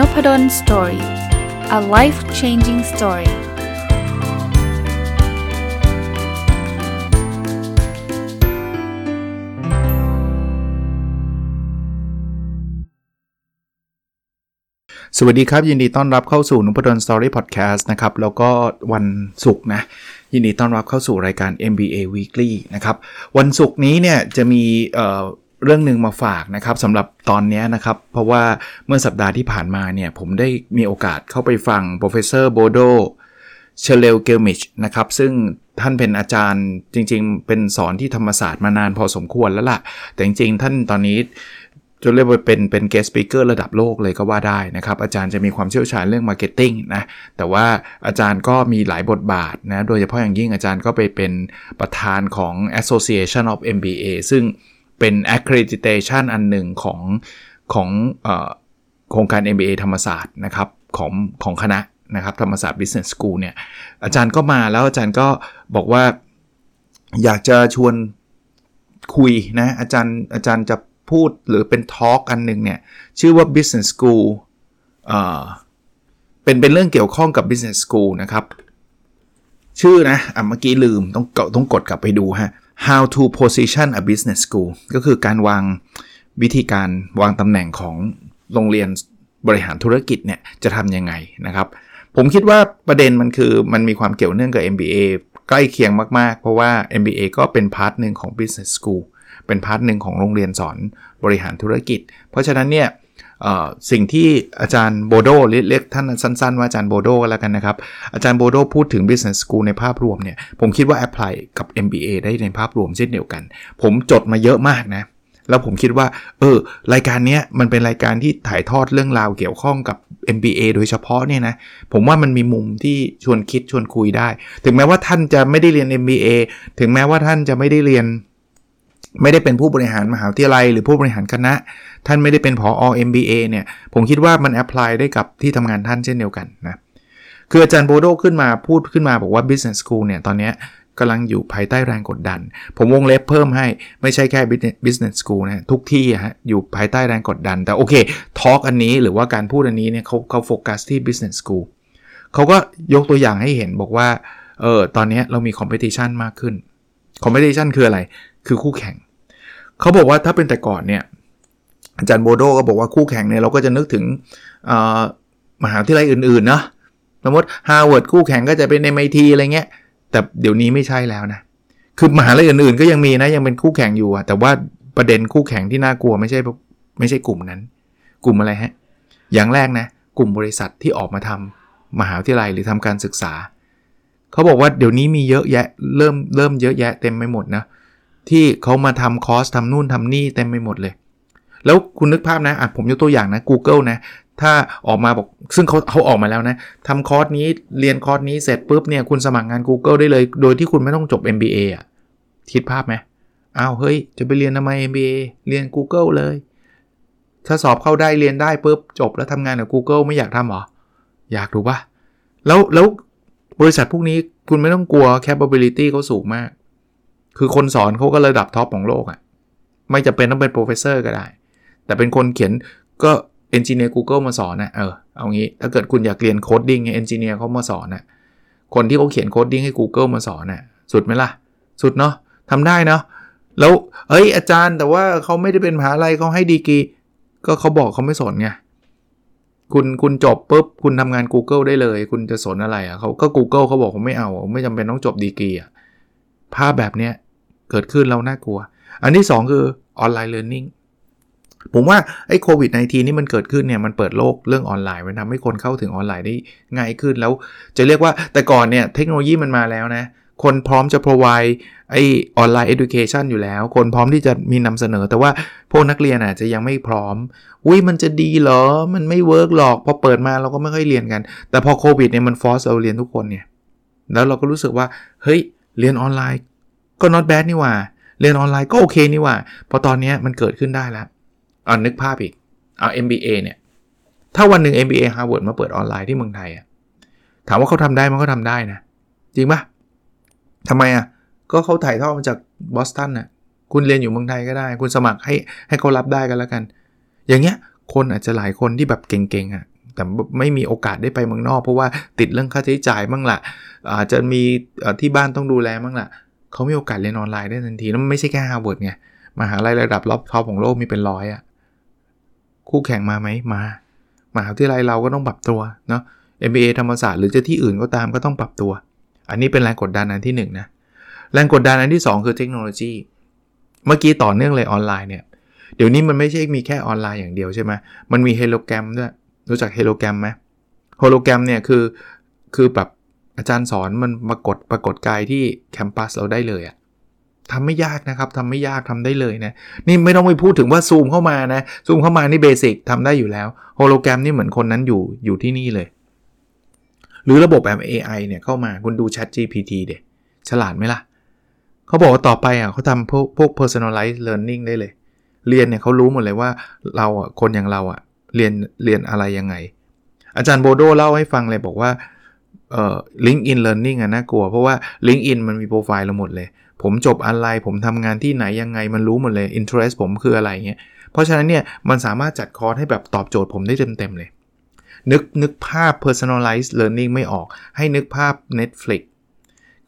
n o p ด d o สตอรี่ a life changing story สวัสดีครับ ยินดีต้อนรับเข้าสู่นุพดลสตอรี่พอดแคสต์นะครับ แล้วก็วันศุกร์นะ ยินดีต้อนรับเข้าสู่รายการ MBA Weekly นะครับ วันศุกร์นี้เนี่ยจะมี เรื่องหนึ่งมาฝากนะครับสำหรับตอนนี้นะครับ เพราะว่าเมื่อสัปดาห์ที่ผ่านมาเนี่ยผมได้มีโอกาสเข้าไปฟัง professor Bodo Schlegelmilch นะครับซึ่งท่านเป็นอาจารย์จริง ๆ เป็นสอนที่ธรรมศาสตร์มานานพอสมควรแล้วล่ะ แต่จริง ๆ ท่านตอนนี้จะเรียกว่าเป็นเป็น guest speaker ระดับโลกเลยก็ว่าได้นะครับ อาจารย์จะมีความเชี่ยวชาญเรื่อง marketing นะแต่ว่าอาจารย์ก็มีหลายบทบาทนะโดยเฉพาะอย่างยิ่งอาจารย์ก็ไปเป็นประธานของ Association of MBA ซึ่ง เป็น accreditation อันหนึ่งของของโครงการ MBA ธรรมศาสตร์นะครับของของคณะนะครับธรรมศาสตร์ Business School เนี่ยอาจารย์ก็มาแล้วอาจารย์ก็บอกว่าอยากจะชวนคุยนะอาจารย์อาจารย์จะพูดหรือเป็นทอล์กอันหนึ่งเนี่ยชื่อว่า Business School เอ่อเป็นเป็นเรื่องเกี่ยวข้องกับ Business School นะครับ ชื่อนะอะเมื่อกี้ลืมต้องต้องกดกลับไปดูฮะ how to position a business school ก็คือการวางวิธีการวางตำแหน่งของโรงเรียนบริหารธุรกิจเนี่ยจะทำยังไงนะครับ ผมคิดว่าประเด็นมันคือมันมีความเกี่ยวเนื่องกับ MBA ใกล้เคียงมากๆ เพราะว่า MBA ก็เป็นพาร์ทหนึ่งของ Business School เป็น part หนึ่งของโรงเรียนสอนบริหารธุรกิจ เพราะฉะนั้นเนี่ย สิ่งที่อาจารย์ Bodoเรียกท่านสั้น ๆ ว่าอาจารย์โบโดก็แล้วกันนะครับ อาจารย์โบโดพูดถึง business school ในภาพรวมเนี่ย ผมคิดว่า apply กับ MBA ได้ในภาพรวมเช่นเดียวกัน ผมจดมาเยอะมากนะ แล้วผมคิดว่า เออ รายการนี้มันเป็นรายการที่ถ่ายทอดเรื่องราวเกี่ยวข้องกับ MBA โดยเฉพาะเนี่ยนะ ผมว่ามันมีมุมที่ชวนคิดชวนคุยได้ ถึงแม้ว่าท่านจะไม่ได้เรียน MBA ถึงแม้ว่าท่านจะไม่ได้เรียน ไม่ได้เป็นผู้บริหารมหาวิทยาลัย หรือผู้บริหารคณะ ท่านไม่ได้เป็นผอ MBA เนี่ย ผมคิดว่ามัน apply ได้กับที่ทำงานท่านเช่นเดียวกันนะ คืออาจารย์ Bodo ขึ้นมาพูดขึ้นมาบอกว่า business school เนี่ย ตอนนี้กำลังอยู่ภายใต้แรงกดดัน ผมวงเล็บเพิ่มให้ไม่ใช่แค่ business school นะทุกที่ฮะอยู่ภายใต้แรงกดดัน แต่โอเค talk อันนี้หรือว่าการพูดอันนี้เนี่ยเขาเขาโฟกัสที่ business school เขาก็ยกตัวอย่างให้เห็นบอกว่าเออตอนนี้เรามี competition มากขึ้น competition คืออะไร คือคู่แข่ง เขาบอกว่าถ้าเป็นแต่ก่อนเนี่ยอาจารย์ Bodo ก็บอกว่าคู่แข่งเนี่ยเราก็จะนึกถึงมหาวิทยาลัยอื่นๆเนาะสมมติฮาร์วาร์ดคู่แข่งก็จะเป็น MIT อะไรเงี้ย แต่เดี๋ยวนี้ไม่ใช่แล้วนะ คือมหาลัยอื่นๆ ก็ยังมีนะยังเป็นคู่แข่งอยู่อะแต่ว่าประเด็นคู่แข่งที่น่ากลัวไม่ใช่ไม่ใช่กลุ่มนั้น กลุ่มอะไรฮะ อย่างแรกนะ กลุ่มบริษัทที่ออกมาทำมหาวิทยาลัยหรือทำการศึกษา เขาบอกว่าเดี๋ยวนี้มีเยอะแยะเริ่มเริ่มเยอะแยะเต็มไปหมดนะ ที่เขามาทำคอร์สทำนู่นทำนี่เต็มไปหมดเลย แล้วคุณนึกภาพนะอะผมยกตัวอย่างนะ Google นะ ถ้าออกมาบอกซึ่งเขาเขาออกมาแล้วนะทำคอร์สนี้เรียนคอร์สนี้เสร็จปุ๊บเนี่ยคุณสมัครงาน Google ได้เลย โดยที่คุณไม่ต้องจบ MBA อะคิดภาพไหมอ้าวเฮ้ย จะไปเรียนทำไม MBA เรียน Google เลย ถ้าสอบเข้าได้เรียนได้ปุ๊บจบแล้วทำงานกับ Google ไม่อยากทำหรอ อยากถูกปะแล้วแล้วบริษัทพวกนี้คุณไม่ต้องกลัว capability เขาสูงมาก คือคนสอนเขาก็ระดับ top ของโลกอะ่ะ ไม่จำเป็นต้องเป็น professor ก็ได้ แต่เป็นคนเขียนก็ engineer Google มาสอนนะเออเอางี้ ถ้าเกิดคุณอยากเรียน coding engineer เขามาสอนนะคนที่เขาเขียน coding ให้ Google มาสอนนะ่ะสุดไหมล่ะ สุดเนาะทำได้เนาะแล้วเอ้ยอาจารย์แต่ว่าเขาไม่ได้เป็นมหาลัยเขาให้ดีกีก็เขาบอกเขาไม่สนไงคุณคุณจบปุ๊บคุณทำงาน Google ได้เลย คุณจะสนอะไรอะ่ะเขาก็ Google เขาบอกเขาไม่เอา ไม่จำเป็นต้องจบดีกีอะ ภาพแบบเนี้ยเกิดขึ้นแล้วน่ากลัว อันที่ 2 คือออนไลน์เรียนรู้ผมว่าไอ้โควิด -19 นี่มันเกิดขึ้นเนี่ยมันเปิดโลกเรื่องออนไลน์มันทำให้คนเข้าถึงออนไลน์ได้ง่ายขึ้นแล้วจะเรียกว่าแต่ก่อนเนี่ยเทคโนโลยีมันมาแล้วนะ คนพร้อมจะ provide ไอออนไลน์ education อยู่แล้ว คนพร้อมที่จะมีนำเสนอ แต่ว่าพวกนักเรียนอาจจะยังไม่พร้อมอุ้ยมันจะดีเหรอ มันไม่เวิร์กหรอก พอเปิดมาเราก็ไม่ค่อยเรียนกัน แต่พอโควิดเนี่ยมันฟอสเราเรียนทุกคนเนี่ยแล้วเราก็รู้สึกว่าเฮ้ยเรียนออนไลน์ ก็ not bad นี่ว่า เรียนออนไลน์ก็โอเคนี่ว่า พอตอนนี้มันเกิดขึ้นได้แล้วเอานึกภาพอีกเอา MBA เนี่ย ถ้าวันหนึ่ง MBA Harvard มาเปิดออนไลน์ที่เมืองไทยอะถามว่าเขาทำได้มันก็ทำได้นะ จริงปะทำไมอะก็เขาถ่ายทอดมาจากบอสตันน่ะคุณเรียนอยู่เมืองไทยก็ได้ คุณสมัครให้ให้เขารับได้กันแล้วกัน อย่างเงี้ยคนอาจจะหลายคนที่แบบเก่งๆอะแต่ไม่มีโอกาสได้ไปเมืองนอก เพราะว่าติดเรื่องค่าใช้จ่ายบ้างละอาจจะมีที่บ้านต้องดูแลบ้างละ เขามีโอกาสเรียนออนไลน์ได้ทันทีแล้วมันไม่ใช่แค่ฮาร์วาร์ดไงมหาลัยระดับรอบ top ของโลกมีเป็นร้อยอะคู่แข่งมาไหมมามหาวิทยาลัยเราก็ต้องปรับตัวเนาะ MBA ธรรมศาสตร์หรือจะที่อื่นก็ตามก็ต้องปรับตัว อันนี้เป็นแรงกดดันอันที่1 นะแรงกดดันอันที่ 2 คือเทคโนโลยี เมื่อกี้ต่อเนื่องเลยออนไลน์เนี่ยเดี๋ยวนี้มันไม่ใช่มีแค่ออนไลน์อย่างเดียวใช่ไหมมันมีโฮโลแกรมด้วยรู้จักโฮโลแกรมไหมโฮโลแกรมเนี่ยคือคือแบบ อาจารย์สอนมันปรากฏปรากฏกายที่ campus เราได้เลยอะทำไม่ยากนะครับทำไม่ยากทำได้เลยนะ นี่ไม่ต้องไปพูดถึงว่าซูมเข้ามานะซูมเข้ามานี่ basic ทำได้อยู่แล้วโฮโลแกรมนี่เหมือนคนนั้นอยู่อยู่ที่นี่เลย หรือระบบแบบ AI เนี่ยเข้ามาคุณดู Chat GPT เด็ฉลาดไหมล่ะ เขาบอกว่าต่อไปอะเขาทำพวกพวก personalized learning ได้เลย เรียนเนี่ยเขารู้หมดเลยว่าเราอะคนอย่างเราอะเรียนเรียนอะไรยังไง อาจารย์โบโดเล่าให้ฟังเลยบอกว่า เอ่อ LinkedIn Learning อะน่ากลัว เพราะว่า LinkedIn มันมีโปรไฟล์เราหมดเลย ผมจบอะไร ผมทำงานที่ไหนยังไงมันรู้หมดเลย interest ผมคืออะไรเงี้ย เพราะฉะนั้นเนี่ยมันสามารถจัดคอร์สให้แบบตอบโจทย์ผมได้เต็มๆเลย นึกนึกภาพ personalized learning ไม่ออก ให้นึกภาพ Netflix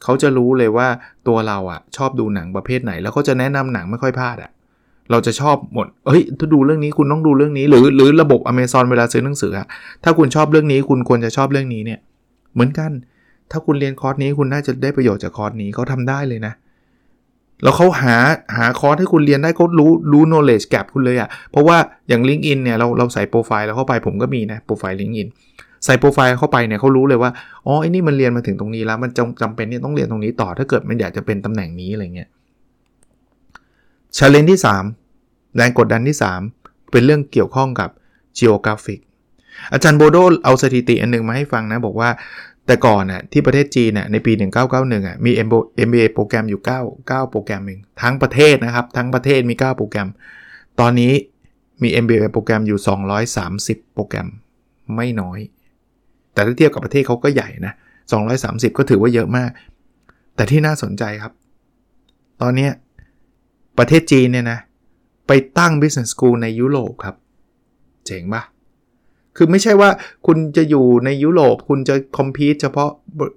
เขาจะรู้เลยว่าตัวเราอะชอบดูหนังประเภทไหน แล้วเขาจะแนะนำหนังไม่ค่อยพลาดอะเราจะชอบหมด เฮ้ย ถ้าดูเรื่องนี้คุณต้องดูเรื่องนี้ หรือหรือระบบ Amazon เวลาซื้อหนังสืออะถ้าคุณชอบเรื่องนี้คุณควรจะชอบเรื่องนี้เนี่ย เหมือนกัน ถ้าคุณเรียนคอร์สนี้คุณน่าจะได้ประโยชน์จากคอร์สนี้เขาทำได้เลยนะ แล้วเขาหาหาคอร์สให้คุณเรียนได้เขารู้รู้ knowledge gap คุณเลยอะ่ะ เพราะว่าอย่าง LinkedIn เนี่ยเราเราใส่โปรไฟล์แล้วเข้าไปผมก็มีนะโปรไฟล์ LinkedIn ใส่โปรไฟล์เข้าไปเนี่ยเขารู้เลยว่าอ๋อไอ้นี่มันเรียนมาถึงตรงนี้แล้ว มันจำจำเป็นเนี่ยต้องเรียนตรงนี้ต่อถ้าเกิดมันอยากจะเป็นตำแหน่งนี้อะไรเงี้ย challenge ที่3แรงกดดันที่ 3 เป็นเรื่องเกี่ยวข้องกับ geographic อาจารย์ Bodo เอาสถิติอันนึงมาให้ฟังนะ บอกว่าแต่ก่อนน่ะที่ประเทศจีนน่ะในปี 1991อะมี MBA โปรแกรมอยู่ 9 9 โปรแกรมเองทั้งประเทศนะครับ ทั้งประเทศมี 9 โปรแกรม ตอนนี้มี MBA โปรแกรมอยู่ 230 โปรแกรมไม่น้อย แต่ถ้าเทียบกับประเทศเขาก็ใหญ่นะ 230 ก็ถือว่าเยอะมาก แต่ที่น่าสนใจครับ ตอนนี้ประเทศจีนเนี่ยนะ ไปตั้ง Business School ในยุโรปครับ เจ๋งปะ คือไม่ใช่ว่าคุณจะอยู่ในยุโรปคุณจะคอมพีตเฉพาะ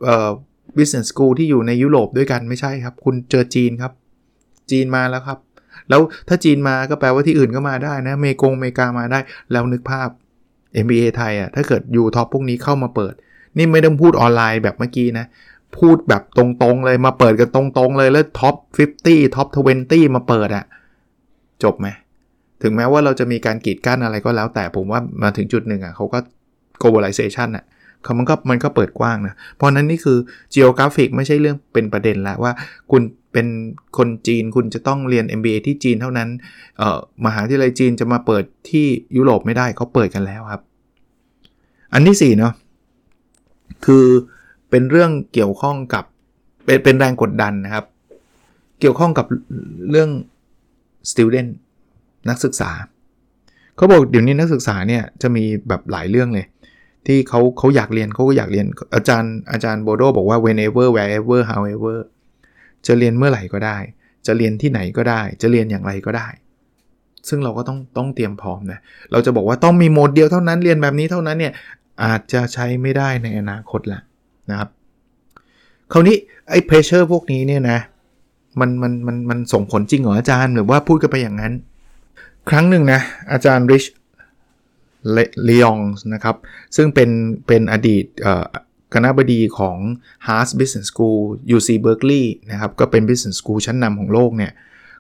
เอ่อ business school ที่อยู่ในยุโรปด้วยกันไม่ใช่ครับ คุณเจอจีนครับ จีนมาแล้วครับ แล้วถ้าจีนมาก็แปลว่าที่อื่นก็มาได้นะเมกงเมกามาได้ แล้วนึกภาพ MBA ไทยอะถ้าเกิดอยู่ top พวกนี้เข้ามาเปิด นี่ไม่ต้องพูดออนไลน์แบบเมื่อกี้นะ พูดแบบตรงๆเลยมาเปิดกันตรงๆเลยแล้ว top 50 top 20 มาเปิดอะจบไหม ถึงแม้ว่าเราจะมีการกีดกั้นอะไรก็แล้ว แต่ผมว่ามาถึงจุดหนึ่งอะเขาก็ globalization อะเขามันก็มันก็เปิดกว้างนะ เพราะนั้นนี่คือ geographic ไม่ใช่เรื่องเป็นประเด็นละว่าคุณเป็นคนจีนคุณจะต้องเรียน MBA ที่จีนเท่านั้นเอ่อมหาวิทยาลัยจีนจะมาเปิดที่ยุโรปไม่ได้เขาเปิดกันแล้วครับ อันที่4เนาะคือเป็นเรื่องเกี่ยวข้องกับเป็นเป็นแรงกดดันนะครับ เกี่ยวข้องกับเรื่อง student นักศึกษาเขาบอกเดี๋ยวนี้นักศึกษาเนี่ยจะมีแบบหลายเรื่องเลย ที่เขาเขาอยากเรียนเขาก็อยากเรียนอาจารย์อาจารย์โบโดบอกว่า whenever wherever however จะเรียนเมื่อไหร่ก็ได้ จะเรียนที่ไหนก็ได้ จะเรียนอย่างไรก็ได้ ซึ่งเราก็ต้องต้องเตรียมพร้อมนะเราจะบอกว่าต้องมีโหมดเดียวเท่านั้นเรียนแบบนี้เท่านั้นเนี่ยอาจจะใช้ไม่ได้ในอนาคตละนะครับคราวนี้ไอ้เพรสเชอร์พวกนี้เนี่ยนะมันมันมันมันส่งผลจริงเหรออาจารย์หรือว่าพูดกันไปอย่างนั้น ครั้งหนึ่งนะอาจารย์ริชเลองนะครับซึ่งเป็นเป็นอดีตคณะบดีของ Harvard Business School UC Berkeley นะครับก็เป็น Business School ชั้นนำของโลกเนี่ย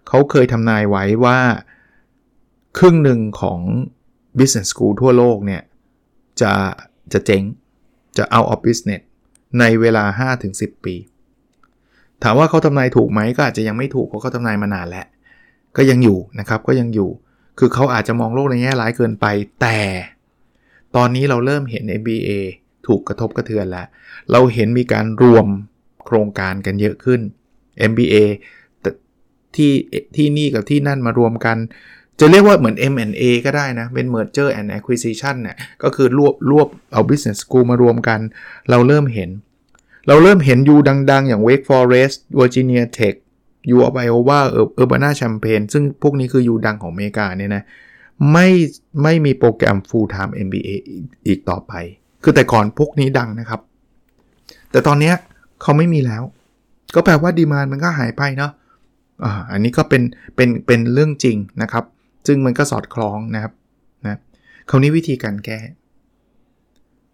เขาเคยทำนายไว้ว่าครึ่งหนึ่งของ Business School ทั่วโลกเนี่ยจะจะเจ๊งจะ out of business ในเวลา 5-10 ปี ถามว่าเขาทำนายถูกไหมก็อาจจะยังไม่ถูกเพราะเขาทำนายมานานแล้ว ก็ยังอยู่นะครับก็ยังอยู่ คือเขาอาจจะมองโลกในแง่ร้ายเกินไป แต่ตอนนี้เราเริ่มเห็น MBA ถูกกระทบกระเทือนแล้ว เราเห็นมีการรวมโครงการกันเยอะขึ้น MBA ที่ที่นี่กับที่นั่นมารวมกัน จะเรียกว่าเหมือน M&A ก็ได้นะ เป็น Merger and Acquisition เนี่ยก็คือรวบรวบเอา Business School มารวมกัน เราเริ่มเห็น เราเริ่มเห็นยูดัง ๆ อย่าง Wake Forest Virginia Tech ยูออฟไอโอวาเออเออร์บานาแชมเปญซึ่งพวกนี้คือยูดังของอเมริกาเนี่ยนะไม่ไม่มีโปรแกรม full time MBA อีกต่อไป คือแต่ก่อนพวกนี้ดังนะครับ แต่ตอนนี้เขาไม่มีแล้ว ก็แปลว่าดีมานมันก็หายไปเนาะอ่าอันนี้ก็เป็นเป็นเป็นเรื่องจริงนะครับ ซึ่งมันก็สอดคล้องนะครับนะคราวนี้วิธีการแก้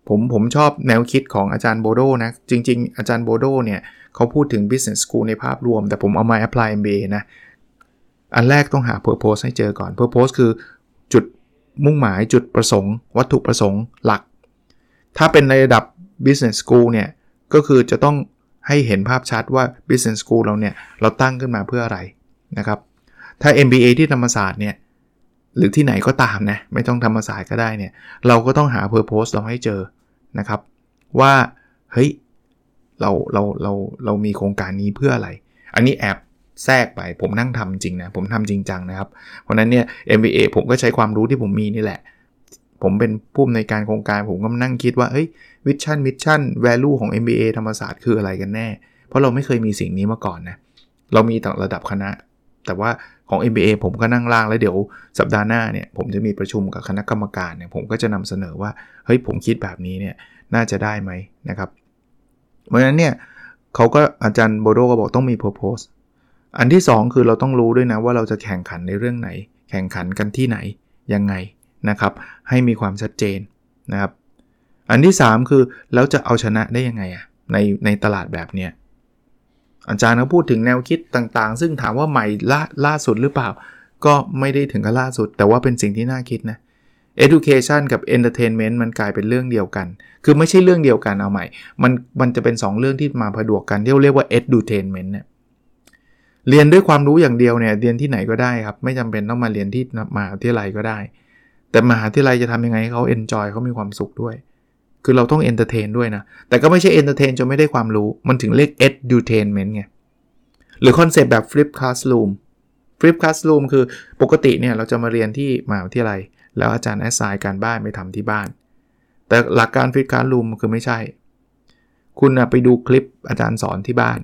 ผมผมชอบแนวคิดของอาจารย์โบโดนะ จริง ๆ อาจารย์โบโดเนี่ยเขาพูดถึง business school ในภาพรวม แต่ผมเอามา apply MBA นะ อันแรกต้องหา purpose ให้เจอก่อน purpose คือจุดมุ่งหมายจุดประสงค์ วัตถุประสงค์หลัก ถ้าเป็นในระดับ business school เนี่ย ก็คือจะต้องให้เห็นภาพชัดว่า business school เราเนี่ย เราตั้งขึ้นมาเพื่ออะไรนะครับ ถ้า MBA ที่ธรรมศาสตร์เนี่ย หรือที่ไหนก็ตามนะ ไม่ต้องธรรมศาสตร์ก็ได้เนี่ย เราก็ต้องหา purpose เราให้เจอนะครับ ว่าเฮ้ยเราเราเราเรามีโครงการนี้เพื่ออะไร อันนี้แอบแทรกไปผมนั่งทำจริงนะ ผมทำจริงจังนะครับ เพราะนั้นเนี่ย MBA ผมก็ใช้ความรู้ที่ผมมีนี่แหละ ผมเป็นผู้อำนวยการโครงการผมก็นั่งคิดว่าเฮ้ย vision mission value ของ MBA ธรรมศาสตร์คืออะไรกันแน่ เพราะเราไม่เคยมีสิ่งนี้มาก่อนนะเรามีแต่ระดับคณะ แต่ว่า ของ MBA ผมก็นั่งล่างแล้วเดี๋ยวสัปดาห์หน้าเนี่ยผมจะมีประชุมกับคณะกรรมการเนี่ยผมก็จะนำเสนอว่าเฮ้ยผมคิดแบบนี้เนี่ยน่าจะได้ไหมนะครับ เพราะฉะนั้นเนี่ยเขาก็อาจารย์โบโดก็บอกต้องมี purpose อันที่ 2 คือเราต้องรู้ด้วยนะว่าเราจะแข่งขันในเรื่องไหน แข่งขันกันที่ไหนยังไงนะครับ ให้มีความชัดเจนนะครับ อันที่ 3 คือแล้วจะเอาชนะได้ยังไงอะในในตลาดแบบเนี้ย อาจารย์เขาพูดถึงแนวคิดต่างๆ ซึ่งถามว่าใหม่ล่าล่าสุดหรือเปล่า ก็ไม่ได้ถึงกับล่าสุด แต่ว่าเป็นสิ่งที่น่าคิดนะ education กับ entertainment มันกลายเป็นเรื่องเดียวกัน คือไม่ใช่เรื่องเดียวกันเอาใหม่ มันมันจะเป็น 2 เรื่องที่มาผดวกกันที่เรียกว่า edutainment เนี่ยเรียนด้วยความรู้อย่างเดียวเนี่ยเรียนที่ไหนก็ได้ครับ ไม่จำเป็นต้องมาเรียนที่มหาวิทยาลัยก็ได้ แต่มหาวิทยาลัยจะทำยังไงให้เขา enjoy เขามีความสุขด้วย คือเราต้อง entertain ด้วยนะ แต่ก็ไม่ใช่ entertain จนไม่ได้ความรู้ มันถึงเรียก edutainment ไง หรือคอนเซปต์แบบ flip classroom flip classroom คือปกติเนี่ยเราจะมาเรียนที่มหาวิทยาลัย แล้วอาจารย์ assign การบ้านไปทำที่บ้าน แต่หลักการ flip classroom คือไม่ใช่ คุณไปดูคลิปอาจารย์สอนที่บ้าน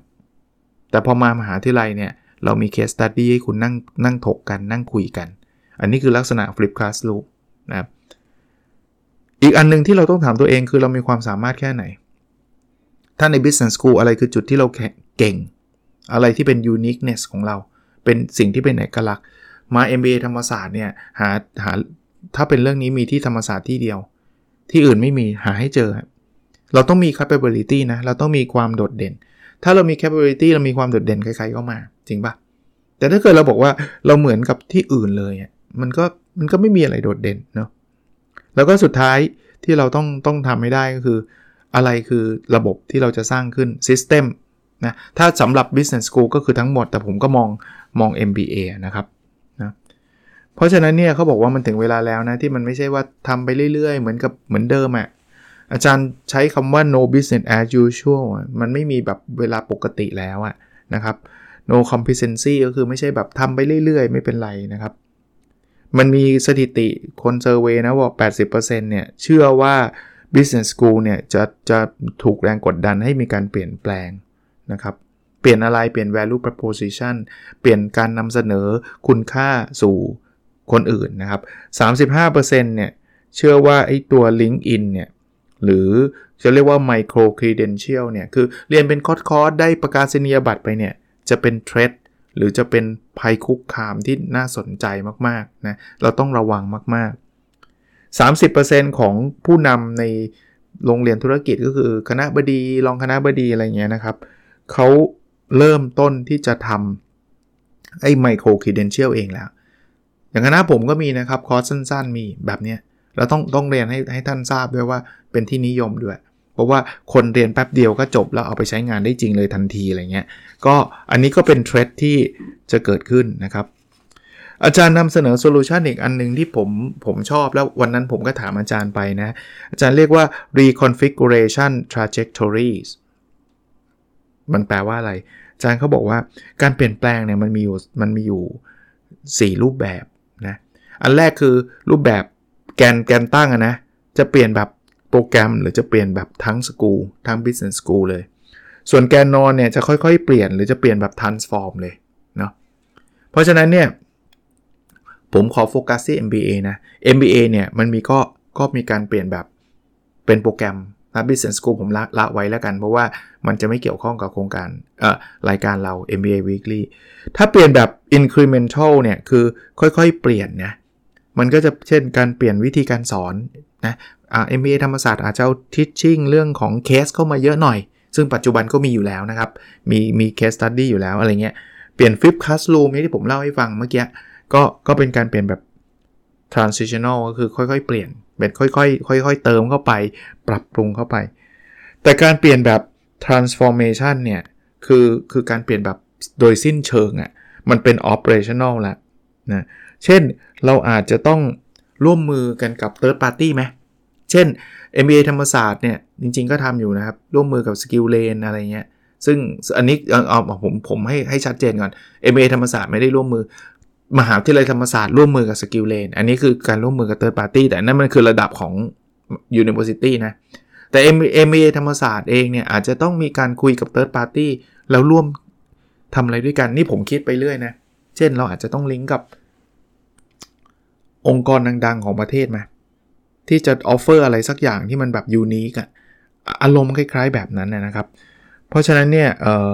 แต่พอมามหาวิทยาลัยเนี่ยเรามี case study ให้คุณนั่งนั่งถกกันนั่งคุยกัน อันนี้คือลักษณะ flip classroom นะครับ อีกอันนึงที่เราต้องถามตัวเองคือเรามีความสามารถแค่ไหน ถ้าใน business school อะไรคือจุดที่เราเก่ง อะไรที่เป็น uniqueness ของเรา เป็นสิ่งที่เป็นเอกลักษณ์ มา MBA ธรรมศาสตร์เนี่ยหาหาถ้าเป็นเรื่องนี้มีที่ธรรมศาสตร์ที่เดียว ที่อื่นไม่มีหาให้เจอ เราต้องมี capability นะ เราต้องมีความโดดเด่น ถ้าเรามี capability เรามีความโดดเด่นใครๆก็มา จริงปะแต่ถ้าเกิดเราบอกว่าเราเหมือนกับที่อื่นเลยมันก็มันก็ไม่มีอะไรโดดเด่นเนาะ แล้วก็สุดท้ายที่เราต้องต้องทำให้ได้ก็คือ อะไรคือระบบที่เราจะสร้างขึ้น system นะถ้าสำหรับ business school ก็คือทั้งหมด แต่ผมก็มองมอง MBA นะครับนะเพราะฉะนั้นเนี่ยเขาบอกว่ามันถึงเวลาแล้วนะ ที่มันไม่ใช่ว่าทำไปเรื่อยๆ เหมือนกับเหมือนเดิมอะ่ะอาจารย์ใช้คำว่า no business as usual มันไม่มีแบบเวลาปกติแล้วอะนะครับ no competency ก็คือไม่ใช่แบบทำไปเรื่อยๆ ไม่เป็นไรนะครับ มันมีสถิติคนเซอร์เวยนะว่า80%เนี่ย เชื่อว่า business school เนี่ย จะจะถูกแรงกดดันให้มีการเปลี่ยนแปลงนะครับ เปลี่ยนอะไรเปลี่ยน value proposition เปลี่ยนการนำเสนอคุณค่าสู่คนอื่นนะครับ 35%เนี่ย เชื่อว่าไอ้ตัว LinkedIn เนี่ย หรือจะเรียกว่า micro credential เนี่ย คือเรียนเป็นคอร์สๆได้ประกาศนียบัตรไปเนี่ย จะเป็น threat หรือจะเป็นภัยคุกคามที่น่าสนใจมากๆนะเราต้องระวังมาก ๆ 30%ของผู้นำในโรงเรียนธุรกิจก็คือคณะบดีรองคณะบดีอะไรเงี้ยนะครับเขาเริ่มต้นที่จะทำไอ้ micro credential เองแล้ว อย่างคณะผมก็มีนะครับ คอร์สสั้น ๆ มีแบบเนี้ยเราต้องต้องเรียนให้ให้ท่านทราบด้วยว่าเป็นที่นิยมด้วย เพราะว่าคนเรียนแป๊บเดียวก็จบแล้วเอาไปใช้งานได้จริงเลยทันทีอะไรเงี้ยก็อันนี้ก็เป็นเทรดที่จะเกิดขึ้นนะครับอาจารย์นำเสนอโซลูชันอีกอันนึงที่ผมผมชอบแล้ววันนั้นผมก็ถามอาจารย์ไปนะ อาจารย์เรียกว่า reconfiguration trajectories มันแปลว่าอะไร อาจารย์เขาบอกว่าการเปลี่ยนแปลงเนี่ยมันมีอยู่มันมีอยู่ 4 รูปแบบนะ อันแรกคือรูปแบบแกนแกนตั้งนะ จะเปลี่ยนแบบ โปรแกรมหรือจะเปลี่ยนแบบทั้งสกูลทั้ง business school เลย ส่วนแกนนอนเนี่ยจะค่อยๆ เปลี่ยนหรือจะเปลี่ยนแบบ transform เลยเนาะเพราะฉะนั้นเนี่ยผมขอโฟกัสที่ MBA นะ MBA เนี่ยมันมีก็ก็มีการเปลี่ยนแบบเป็นโปรแกรมนะ Business School ผมละละไว้แล้วกัน เพราะว่ามันจะไม่เกี่ยวข้องกับโครงการเอ่อรายการเรา MBA Weekly ถ้าเปลี่ยนแบบ incremental เนี่ยคือค่อยๆ เปลี่ยนนะมันก็จะเช่นการเปลี่ยนวิธีการสอนนะ อ่า MBA ธรรมศาสตร์อาจจะเอา teaching เรื่องของเคสเข้ามาเยอะหน่อย ซึ่งปัจจุบันก็มีอยู่แล้วนะครับ มีมี case study อยู่แล้วอะไรเงี้ย เปลี่ยน flip classroom ที่ผมเล่าให้ฟังเมื่อกี้ ก็ก็เป็นการเปลี่ยนแบบ transitional ก็คือค่อยๆ เปลี่ยนเป็นค่อยๆค่อย ๆ เติมเข้าไป ปรับปรุงเข้าไป แต่การเปลี่ยนแบบ transformation เนี่ยคือคือการเปลี่ยนแบบโดยสิ้นเชิงอะ่ะมันเป็น operational ล้วนะเช่นเราอาจจะต้องร่วมมือกันกับ third party ไหม เช่น MBA ธรรมศาสตร์เนี่ย จริงๆก็ทำอยู่นะครับ ร่วมมือกับ Skill Lane อะไรเงี้ย ซึ่งอันนี้เอาเอผมผมให้ให้ชัดเจนก่อน MBA ธรรมศาสตร์ไม่ได้ร่วมมือ มหาวิทยาลัยธรรมศาสตร์ร่วมมือกับ Skill Lane อันนี้คือการร่วมมือกับ third party แต่นั่นมันคือระดับของ University นะแต่ MBA ธรรมศาสตร์เองเนี่ยอาจจะต้องมีการคุยกับ third party แล้วร่วมทำอะไรด้วยกัน นี่ผมคิดไปเรื่อยนะ เช่นเราอาจจะต้องลิงก์กับองค์กรดัง ๆ ของประเทศไหม ที่จะออฟเฟอร์อะไรสักอย่างที่มันแบบยูนิคอะอารมณ์คล้ายๆแบบนั้นนะครับ เพราะฉะนั้นเนี่ยเออ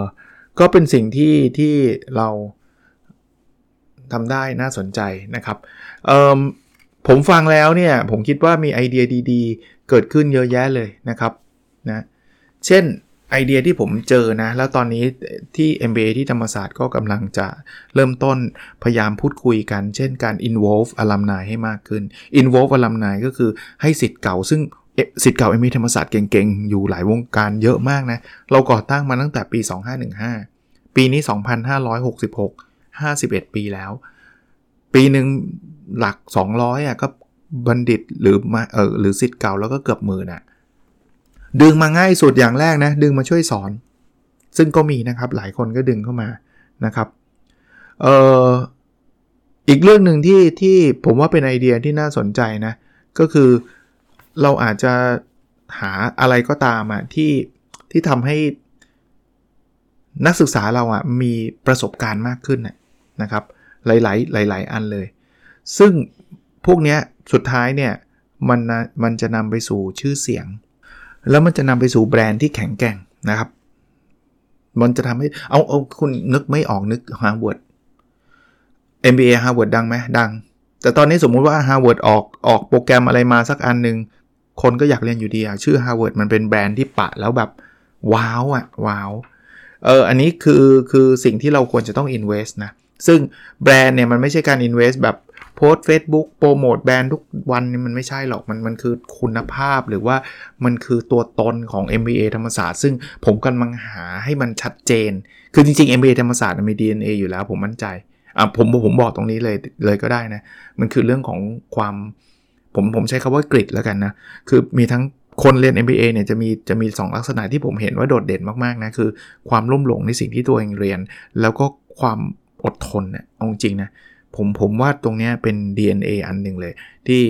ก็เป็นสิ่งที่ที่เราทำได้น่าสนใจนะครับผมฟังแล้วเนี่ยผมคิดว่ามีไอเดียดีๆ เกิดขึ้นเยอะแยะเลยนะครับนะเช่น ไอเดียที่ผมเจอนะ แล้วตอนนี้ที่ MBA ที่ธรรมศาสตร์ก็กำลังจะเริ่มต้นพยายามพูดคุยกัน เช่นการ involve alumni ให้มากขึ้น involve alumni ก็คือให้สิทธิ์เก่า ซึ่งสิทธิ์เก่า MBA ธรรมศาสตร์เก่งๆ อยู่หลายวงการเยอะมากนะ เราก่อตั้งมาตั้งแต่ปี 2515 ปีนี้ 2566 51 ปีแล้ว ปีหนึ่งหลัก 200อะก็บัณฑิตหรือมาเออหรือสิทธิ์เก่าแล้วก็เกือบหมื่นอะ ดึงมาง่ายสุดอย่างแรกนะ ดึงมาช่วยสอน ซึ่งก็มีนะครับหลายคนก็ดึงเข้ามานะครับเอ่ออีกเรื่องหนึ่งที่ที่ผมว่าเป็นไอเดียที่น่าสนใจนะ ก็คือเราอาจจะหาอะไรก็ตามอะที่ที่ทำให้นักศึกษาเราอะมีประสบการณ์มากขึ้นนะครับ หลายๆ หลาย ๆ อันเลย ซึ่งพวกนี้สุดท้ายเนี่ยมันมันจะนำไปสู่ชื่อเสียง แล้วมันจะนำไปสู่แบรนด์ที่แข็งแกร่งนะครับ มันจะทำให้เอาเอาคุณนึกไม่ออกนึก Harvard MBA Harvard ดังไหมดัง แต่ตอนนี้สมมุติว่า Harvard ออกออกโปรแกรมอะไรมาสักอันหนึ่งคนก็อยากเรียนอยู่ดีอะชื่อ Harvard มันเป็นแบรนด์ที่ปะแล้วแบบว้าวอะว้าวเอออันนี้คือคือสิ่งที่เราควรจะต้อง invest นะซึ่งแบรนด์เนี่ยมันไม่ใช่การ invest แบบ โพสเฟซบุ๊กโปรโมทแบรนด์ทุกวันนี่มันไม่ใช่หรอกมันมันคือคุณภาพหรือว่ามันคือตัวตนของ MBA ธรรมศาสตร์ ซึ่งผมกำลังหาให้มันชัดเจน คือจริงๆ MBA ธรรมศาสตร์มี DNA อยู่แล้วผมมั่นใจอะผมผมบอกตรงนี้เลยเลยก็ได้นะ มันคือเรื่องของความผมผมใช้คาว่ากริดแล้วกันนะ คือมีทั้งคนเรียน MBA เนี่ยจะมีจะมี 2 ลักษณะที่ผมเห็นว่าโดดเด่นมากๆนะ คือความลุ่มหลงในสิ่งที่ตัวเองเรียน แล้วก็ความอดทนเนี่ยเอาจริงนะ ผมผมว่าตรงนี้เป็น DNA อันหนึ่งเลย ที่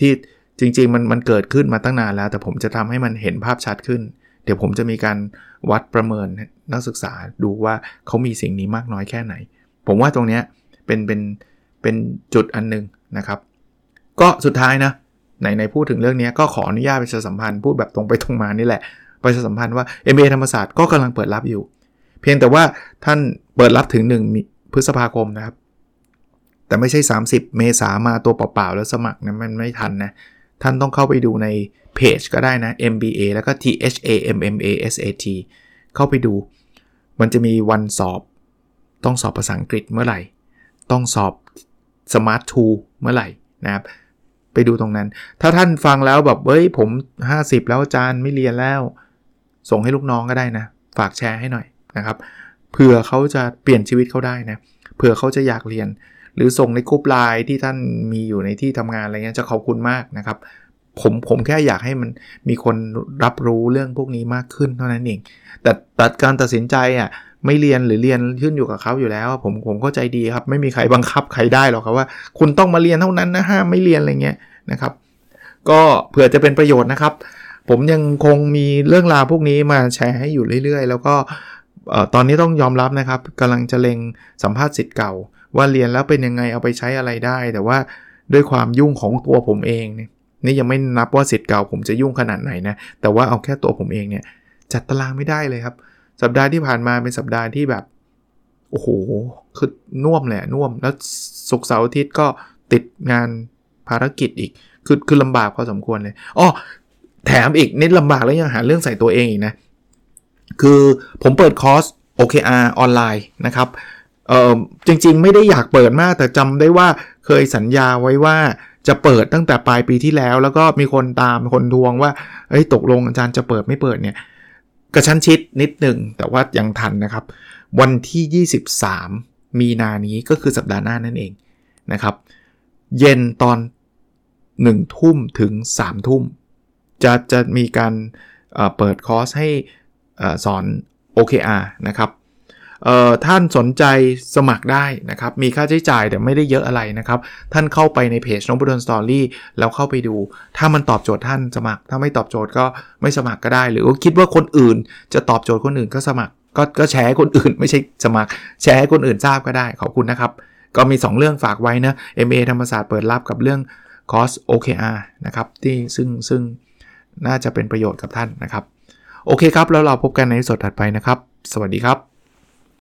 ที่จริง ๆ มันมันเกิดขึ้นมาตั้งนานแล้ว แต่ผมจะทำให้มันเห็นภาพชัดขึ้น เดี๋ยวผมจะมีการวัดประเมินนักศึกษาดูว่าเขามีสิ่งนี้มากน้อยแค่ไหน ผมว่าตรงนี้เป็นเป็นเป็นจุดอันหนึ่งนะครับ ก็สุดท้ายนะในในพูดถึงเรื่องนี้ก็ขออนุญาตประชาสัมพันธ์พูดแบบตรงไปตรงมานี่แหละประชาสัมพันธ์ว่า MBA ธรรมศาสตร์ก็กำลังเปิดรับอยู่ เพียงแต่ว่าท่านเปิดรับถึง 1 พฤษภาคมนะครับ แต่ไม่ใช่ 30 เมษามาตัวเปล่าๆแล้วสมัครนะมันไม่ทันนะ ท่านต้องเข้าไปดูในเพจก็ได้นะ MBA แล้วก็ T H A M M A S A T เข้าไปดู มันจะมีวันสอบ ต้องสอบภาษาอังกฤษเมื่อไหร่ ต้องสอบ Smart 2 เมื่อไหร่นะครับไปดูตรงนั้น ถ้าท่านฟังแล้วแบบเฮ้ยผม 50 แล้วอาจารย์ไม่เรียนแล้ว ส่งให้ลูกน้องก็ได้นะ ฝากแชร์ให้หน่อยนะครับ เผื่อเขาจะเปลี่ยนชีวิตเขาได้นะ เผื่อเขาจะอยากเรียน หรือส่งในกรุ๊ปไลน์ที่ท่านมีอยู่ในที่ทำงานอะไรเงี้ยจะขอบคุณมากนะครับ ผมผมแค่อยากให้มันมีคนรับรู้เรื่องพวกนี้มากขึ้นเท่านั้นเอง แต่ตัดการตัดสินใจอะไม่เรียนหรือเรียนขึ้นอยู่กับเขาอยู่แล้ว ผมผมก็ใจดีครับ ไม่มีใครบังคับใครได้หรอกครับว่า คุณต้องมาเรียนเท่านั้นนะห้ามไม่เรียนอะไรเงี้ยนะครับ ก็เผื่อจะเป็นประโยชน์นะครับ ผมยังคงมีเรื่องราวพวกนี้มาแชร์ให้อยู่เรื่อยๆ แล้วก็ตอนนี้ต้องยอมรับนะครับกำลังจะเล็งสัมภาษณ์สิทธิ์เก่า ว่าเรียนแล้วเป็นยังไงเอาไปใช้อะไรได้ แต่ว่าด้วยความยุ่งของตัวผมเองเนี่ยนี่ยังไม่นับว่าสิทธิ์เก่าผมจะยุ่งขนาดไหนนะแต่ว่าเอาแค่ตัวผมเองเนี่ยจัดตารางไม่ได้เลยครับ สัปดาห์ที่ผ่านมาเป็นสัปดาห์ที่แบบโอ้โหคือน่วมแหละน่วมแล้วศุกร์เสาร์อาทิตย์ก็ติดงานภารกิจอีก คือคือลำบากพอสมควรเลยอ๋อแถมอีกนิดลำบากแล้วยังหาเรื่องใส่ตัวเองอีกนะ คือผมเปิดคอร์ส OKR ออนไลน์นะครับ เออจริงๆ ไม่ได้อยากเปิดมาก แต่จำได้ว่าเคยสัญญาไว้ว่าจะเปิดตั้งแต่ปลายปีที่แล้ว แล้วก็มีคนตามคนทวงว่าเอ้ยตกลงอาจารย์จะเปิดไม่เปิดเนี่ยกระชั้นชิดนิดหนึ่งแต่ว่ายังทันนะครับ วันที่ 23 มีนานี้ก็คือสัปดาห์หน้านั่นเองนะครับ เย็นตอน 1 ทุ่มถึง 3 ทุ่ม จะจะมีการเปิดคอร์สให้สอน OKR นะครับ ท่านสนใจสมัครได้นะครับ มีค่าใช้จ่ายแต่ไม่ได้เยอะอะไรนะครับ ท่านเข้าไปในเพจน้องบุดนสตอรี่แล้วเข้าไปดู ถ้ามันตอบโจทย์ท่านสมัคร ถ้าไม่ตอบโจทย์ก็ไม่สมัครก็ได้ หรือว่าคิดว่าคนอื่น จะตอบโจทย์คนอื่นก็สมัคร ก็ก็แชร์คนอื่นไม่ใช่สมัคร แชร์ให้คนอื่นทราบก็ได้ ขอบคุณนะครับ ก็มี 2 เรื่องฝากไว้นะ MA ธรรมศาสตร์เปิดรับกับเรื่องคอส OKR นะครับ ที่ซึ่งซึ่งน่าจะเป็นประโยชน์กับท่านนะครับ โอเคครับ แล้วเราพบกันในสดถัดไปนะครับ สวัสดีครับ